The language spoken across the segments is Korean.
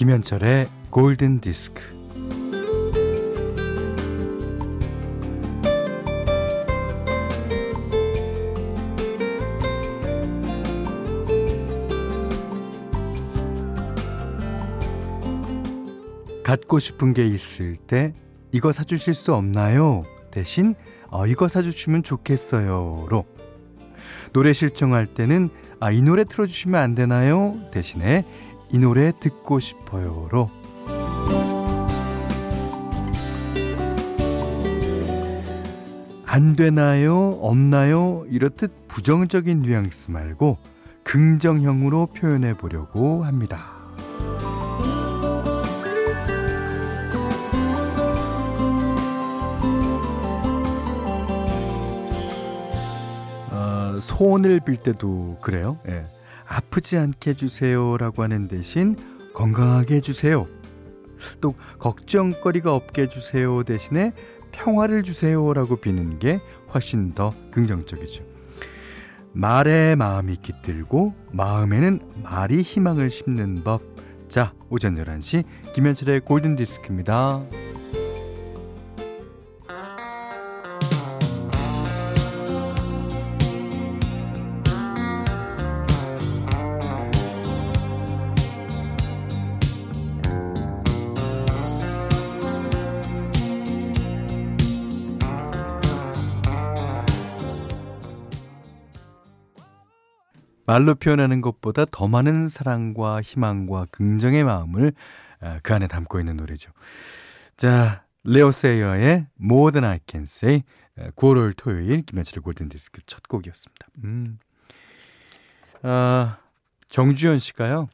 김현철의 골든 디스크. 갖고 싶은 게 있을 때 이거 사주실 수 없나요? 대신 어, 이거 사주시면 좋겠어요로 노래 실청할 때는 아, 이 노래 틀어주시면 안 되나요? 대신에 이 노래 듣고 싶어요로 안 되나요? 없나요? 이렇듯 부정적인 뉘앙스 말고 긍정형으로 표현해 보려고 합니다. 소원을 빌 때도 그래요. 예. 아프지 않게 해주세요라고 하는 대신 건강하게 해주세요. 또 걱정거리가 없게 해주세요 대신에 평화를 주세요라고 비는 게 훨씬 더 긍정적이죠. 말에 마음이 깃들고 마음에는 말이 희망을 심는 법. 자, 오전 11시 김현철의 골든 디스크입니다. 말로 표현하는 것보다 더 많은 사랑과 희망과 긍정의 마음을 아, 그 안에 담고 있는 노래죠. 자, 레오 세이어의 More Than I Can Say 9월 토요일 김현철의 골든디스크 첫 곡이었습니다. 음. 아, 정주현 씨가요.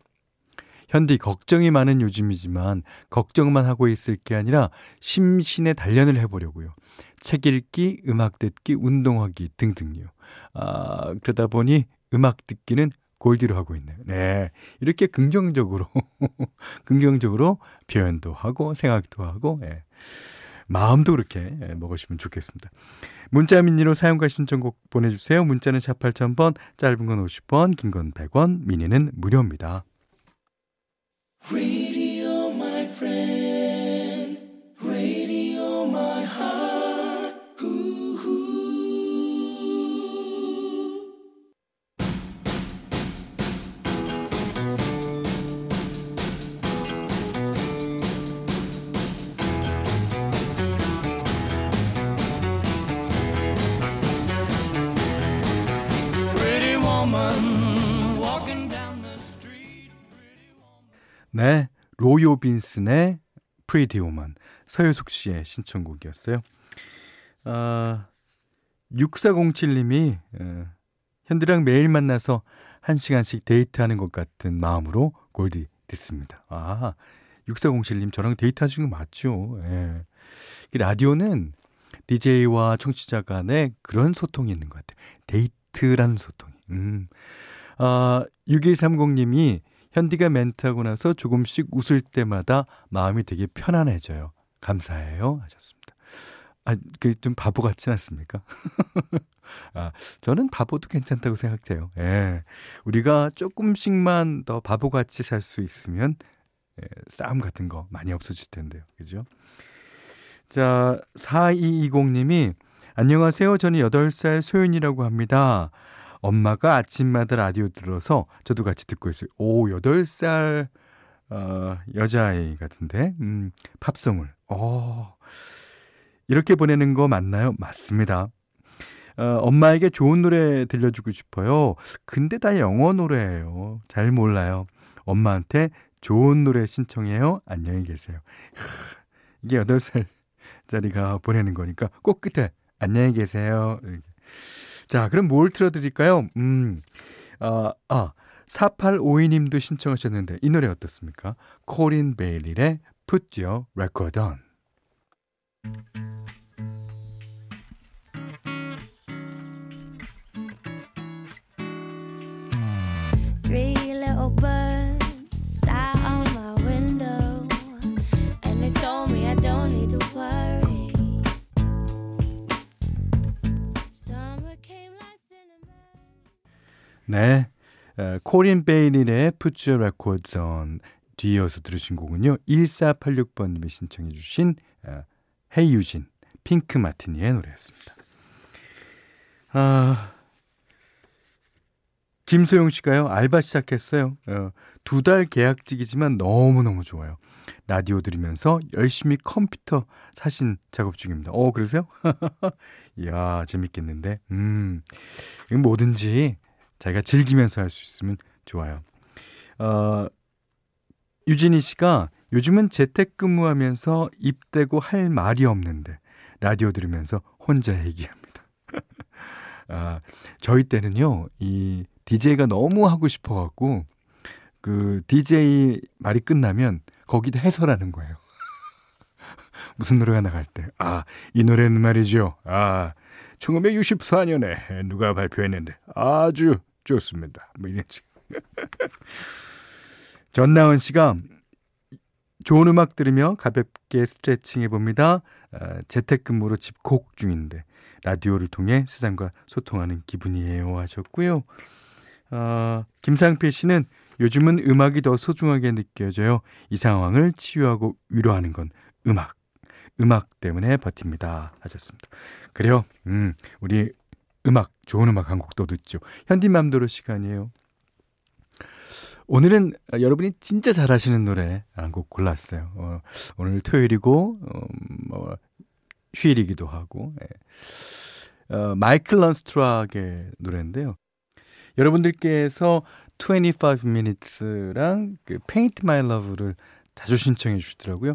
현디 걱정이 많은 요즘이지만 걱정만 하고 있을 게 아니라 심신의 단련을 해보려고요. 책 읽기, 음악 듣기, 운동하기 등등요. 아, 그러다 보니 음악 듣기는 골디로 하고 있네요. 네. 이렇게 긍정적으로, 긍정적으로 표현도 하고, 생각도 하고, 예. 마음도 그렇게 예, 먹으시면 좋겠습니다. 문자 미니로 사용과 신청곡 보내주세요. 문자는 샵 8000번, 짧은 건 50원, 긴 건 100원, 미니는 무료입니다. 네, 로이 오비슨의 Pretty Woman 서효숙 씨의 신청곡이었어요. 아, 6407님이 어, 현디랑 매일 만나서 한 시간씩 데이트하는 것 같은 마음으로 골디 듣습니다. 아, 6407님 저랑 데이트하시는 거 맞죠? 예. 라디오는 DJ와 청취자 간에 그런 소통이 있는 것 같아요. 데이트라는 소통이. 음. 아, 6130님이 현디가 멘트하고 나서 조금씩 웃을 때마다 마음이 되게 편안해져요. 감사해요. 하셨습니다. 아, 그 좀 바보 같지 않습니까? 아, 저는 바보도 괜찮다고 생각해요. 예. 우리가 조금씩만 더 바보같이 살 수 있으면 예, 싸움 같은 거 많이 없어질 텐데요. 그죠? 자, 4220님이 안녕하세요. 저는 8살 소연이라고 합니다. 엄마가 아침마다 라디오 들어서 저도 같이 듣고 있어요. 오, 8살 어, 여자아이 같은데. 음, 팝송을. 어. 이렇게 보내는 거 맞나요? 맞습니다. 어, 엄마에게 좋은 노래 들려주고 싶어요. 근데 다 영어 노래예요. 잘 몰라요. 엄마한테 좋은 노래 신청해요. 안녕히 계세요. 이게 8살짜리가 보내는 거니까 꼭 끝에 안녕히 계세요. 이렇게. 자, 그럼 뭘 틀어드릴까요? 음, 어, 아, 4852님도 신청하셨는데 이 노래 어떻습니까? 코린 베일리의 Put Your Record On. 코린 베일리 래의 Put Your Records On 뒤이어서 들으신 곡은요. 1486번님이 신청해 주신 어, Hey Eugene, 핑크 마티니의 노래였습니다. 아, 김소영 씨가요, 알바 시작했어요. 어, 두달 계약직이지만 너무너무 좋아요. 라디오 들으면서 열심히 컴퓨터 사진 작업 중입니다. 어, 그러세요? 이야, 재밌겠는데. 음, 뭐든지 자기가 즐기면서 할 수 있으면 좋아요. 어, 유진희 씨가 요즘은 재택근무하면서 입대고 할 말이 없는데 라디오 들으면서 혼자 얘기합니다. 아, 저희 때는요, 이 DJ가 너무 하고 싶어갖고 그 DJ 말이 끝나면 거기다 해설하는 거예요. 무슨 노래가 나갈 때, 아, 이 노래는 말이죠. 아, 1964년에 누가 발표했는데 아주 좋습니다. 뭐 이런 식. 전나은 씨가 좋은 음악 들으며 가볍게 스트레칭 해봅니다. 어, 재택근무로 집콕 중인데 라디오를 통해 세상과 소통하는 기분이에요 하셨고요. 어, 김상필 씨는 요즘은 음악이 더 소중하게 느껴져요. 이 상황을 치유하고 위로하는 건 음악. 음악 때문에 버팁니다. 하셨습니다. 그래요. 음, 우리 음악, 좋은 음악 한 곡도 듣죠. 현디맘대로 시간이에요. 오늘은 여러분이 진짜 잘하시는 노래 한 곡 골랐어요. 어, 오늘 토요일이고, 어, 뭐, 휴일이기도 하고, 예. 어, 마이클 런스트락의 노래인데요. 여러분들께서 25 minutes랑 그 Paint My Love를 자주 신청해 주시더라고요.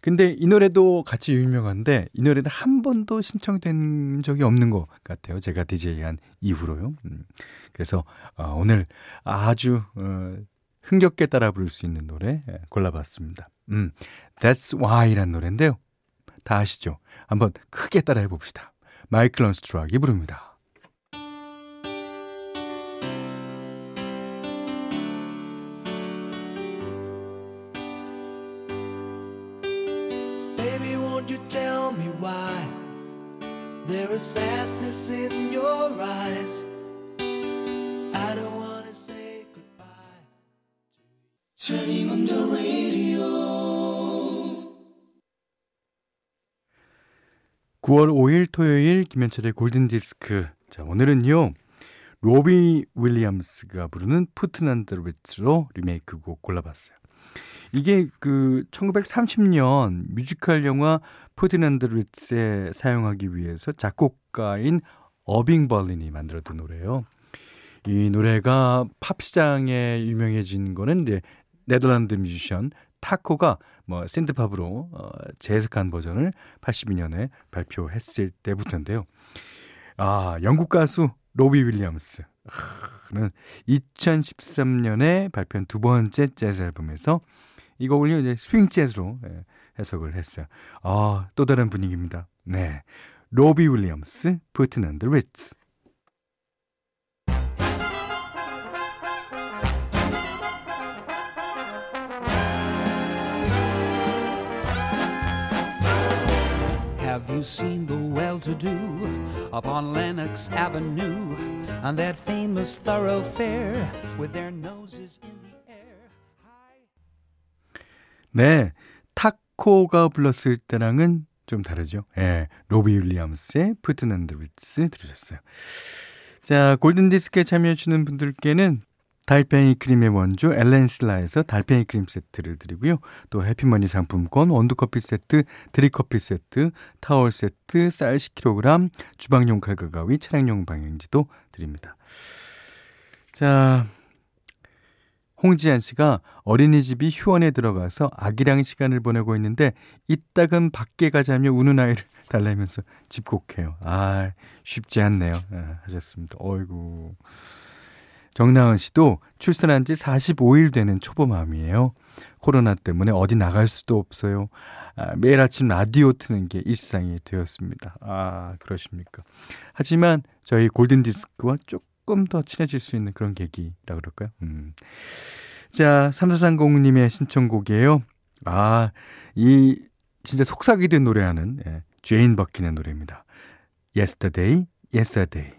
근데 이 노래도 같이 유명한데 이 노래는 한 번도 신청된 적이 없는 것 같아요. 제가 DJ한 이후로요. 음. 그래서 어, 오늘 아주 어, 흥겹게 따라 부를 수 있는 노래 예, 골라봤습니다. 음, That's Why란 노래인데요. 다 아시죠? 한번 크게 따라해 봅시다. 마이클 런스트락이 부릅니다. Your eyes. I don't wanna say goodbye. Turning on the radio. 9월 5일 토요일 김현철의 골든 디스크. 자, 오늘은요. 로비 윌리엄스가 부르는 Puttin' On the Ritz로 리메이크 곡 골라봤어요. 이게 그 1930년 뮤지컬 영화 Puttin' On the Ritz에 사용하기 위해서 작곡가인 어빙 벌린이 만들었던 노래예요. 이 노래가 팝 시장에 유명해진 거는 이제 네덜란드 뮤지션 타코가 뭐 synth-pop으로 어, 재해석한 버전을 82년에 발표했을 때부터인데요. 아, 영국 가수 로비 윌리엄스. 는 2013년에 발표한 두 번째 재즈 앨범에서 이 곡을요, 이제 스윙 재즈로 예, 해석을 했어요. 아, 또 다른 분위기입니다. 네. 로비 윌리엄스, Puttin' On the Ritz. Have you seen the well-to-do upon Lenox Avenue on that famous thoroughfare with their noses in the 네. 타코가 불렀을 때랑은 좀 다르죠. 예. 로비 윌리엄스의 푸트난드 위츠 들으셨어요. 자, 골든디스크에 참여해주시는 분들께는 달팽이 크림의 원조 엘렌슬라에서 달팽이 크림 세트를 드리고요. 또 해피머니 상품권, 원두커피 세트, 드립커피 세트, 타월 세트, 쌀 10kg, 주방용 칼과 가위, 차량용 방향지도 드립니다. 자, 홍지한 씨가 어린이집이 휴원에 들어가서 아기랑 시간을 보내고 있는데 이따금 밖에 가자며 우는 아이를 달래면서 집콕해요. 아, 쉽지 않네요. 아, 하셨습니다. 어이구. 정나은 씨도 출산한 지 45일 되는 초보맘이에요. 코로나 때문에 어디 나갈 수도 없어요. 아, 매일 아침 라디오 트는 게 일상이 되었습니다. 아, 그러십니까. 하지만 저희 골든디스크와 쭉 조금 더 친해질 수 있는 그런 계기라 그럴까요? 음. 자, 3430님의 신청곡이에요. 아, 이 진짜 속삭이듯 노래하는 예, 제인 버킨의 노래입니다. Yesterday, Yesterday.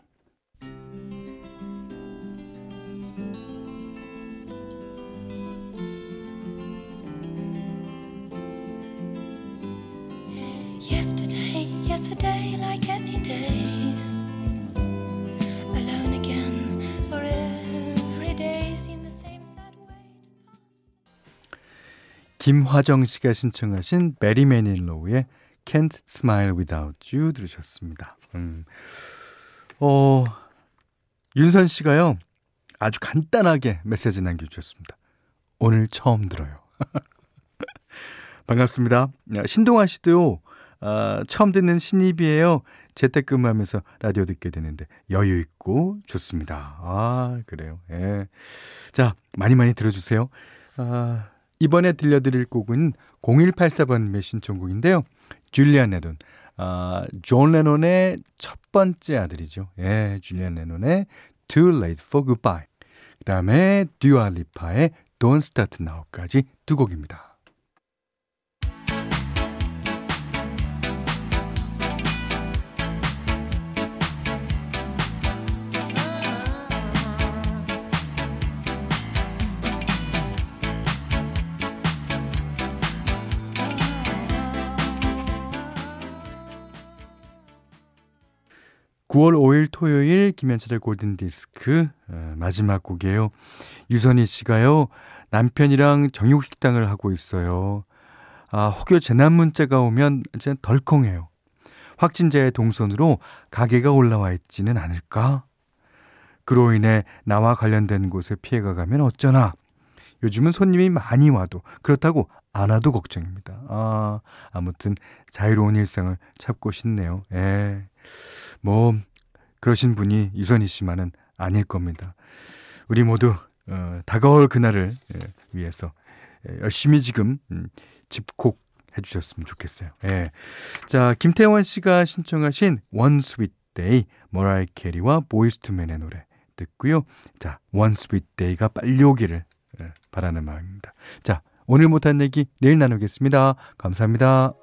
yesterday, yesterday, like any day. 김화정 씨가 신청하신 베리 매닐로우의 Can't Smile Without You 들으셨습니다. 음. 어, 윤선 씨가요, 아주 간단하게 메시지 남겨주셨습니다. 오늘 처음 들어요. 반갑습니다. 신동아 씨도요, 아, 처음 듣는 신입이에요. 재택근무하면서 라디오 듣게 되는데 여유 있고 좋습니다. 아, 그래요. 예. 자, 많이 많이 들어주세요. 아, 이번에 들려드릴 곡은 0184번님의 신청곡인데요. 줄리안 레논. 아, 존 레논의 첫 번째 아들이죠. 예, 줄리안 레논의 Too Late for Goodbye. 그 다음에 두아 리파의 Don't Start Now까지 두 곡입니다. 9월 5일 토요일 김현철의 골든 디스크 어, 마지막 곡이에요. 유선희 씨가요. 남편이랑 정육 식당을 하고 있어요. 아, 혹여 재난 문자가 오면 이제 덜컹해요. 확진자의 동선으로 가게가 올라와 있지는 않을까? 그로 인해 나와 관련된 곳에 피해가 가면 어쩌나? 요즘은 손님이 많이 와도 그렇다고 안 와도 걱정입니다. 아, 아무튼 자유로운 일상을 찾고 싶네요. 예. 뭐 그러신 분이 유선희 씨만은 아닐 겁니다. 우리 모두 어, 다가올 그날을 예, 위해서 예, 열심히 지금 음, 집콕 해주셨으면 좋겠어요. 예. 자, 김태원 씨가 신청하신 One Sweet Day 머라이 캐리와 보이즈 투 맨의 노래 듣고요. 자, One Sweet Day가 빨리 오기를 예, 바라는 마음입니다. 자, 오늘 못한 얘기 내일 나누겠습니다. 감사합니다.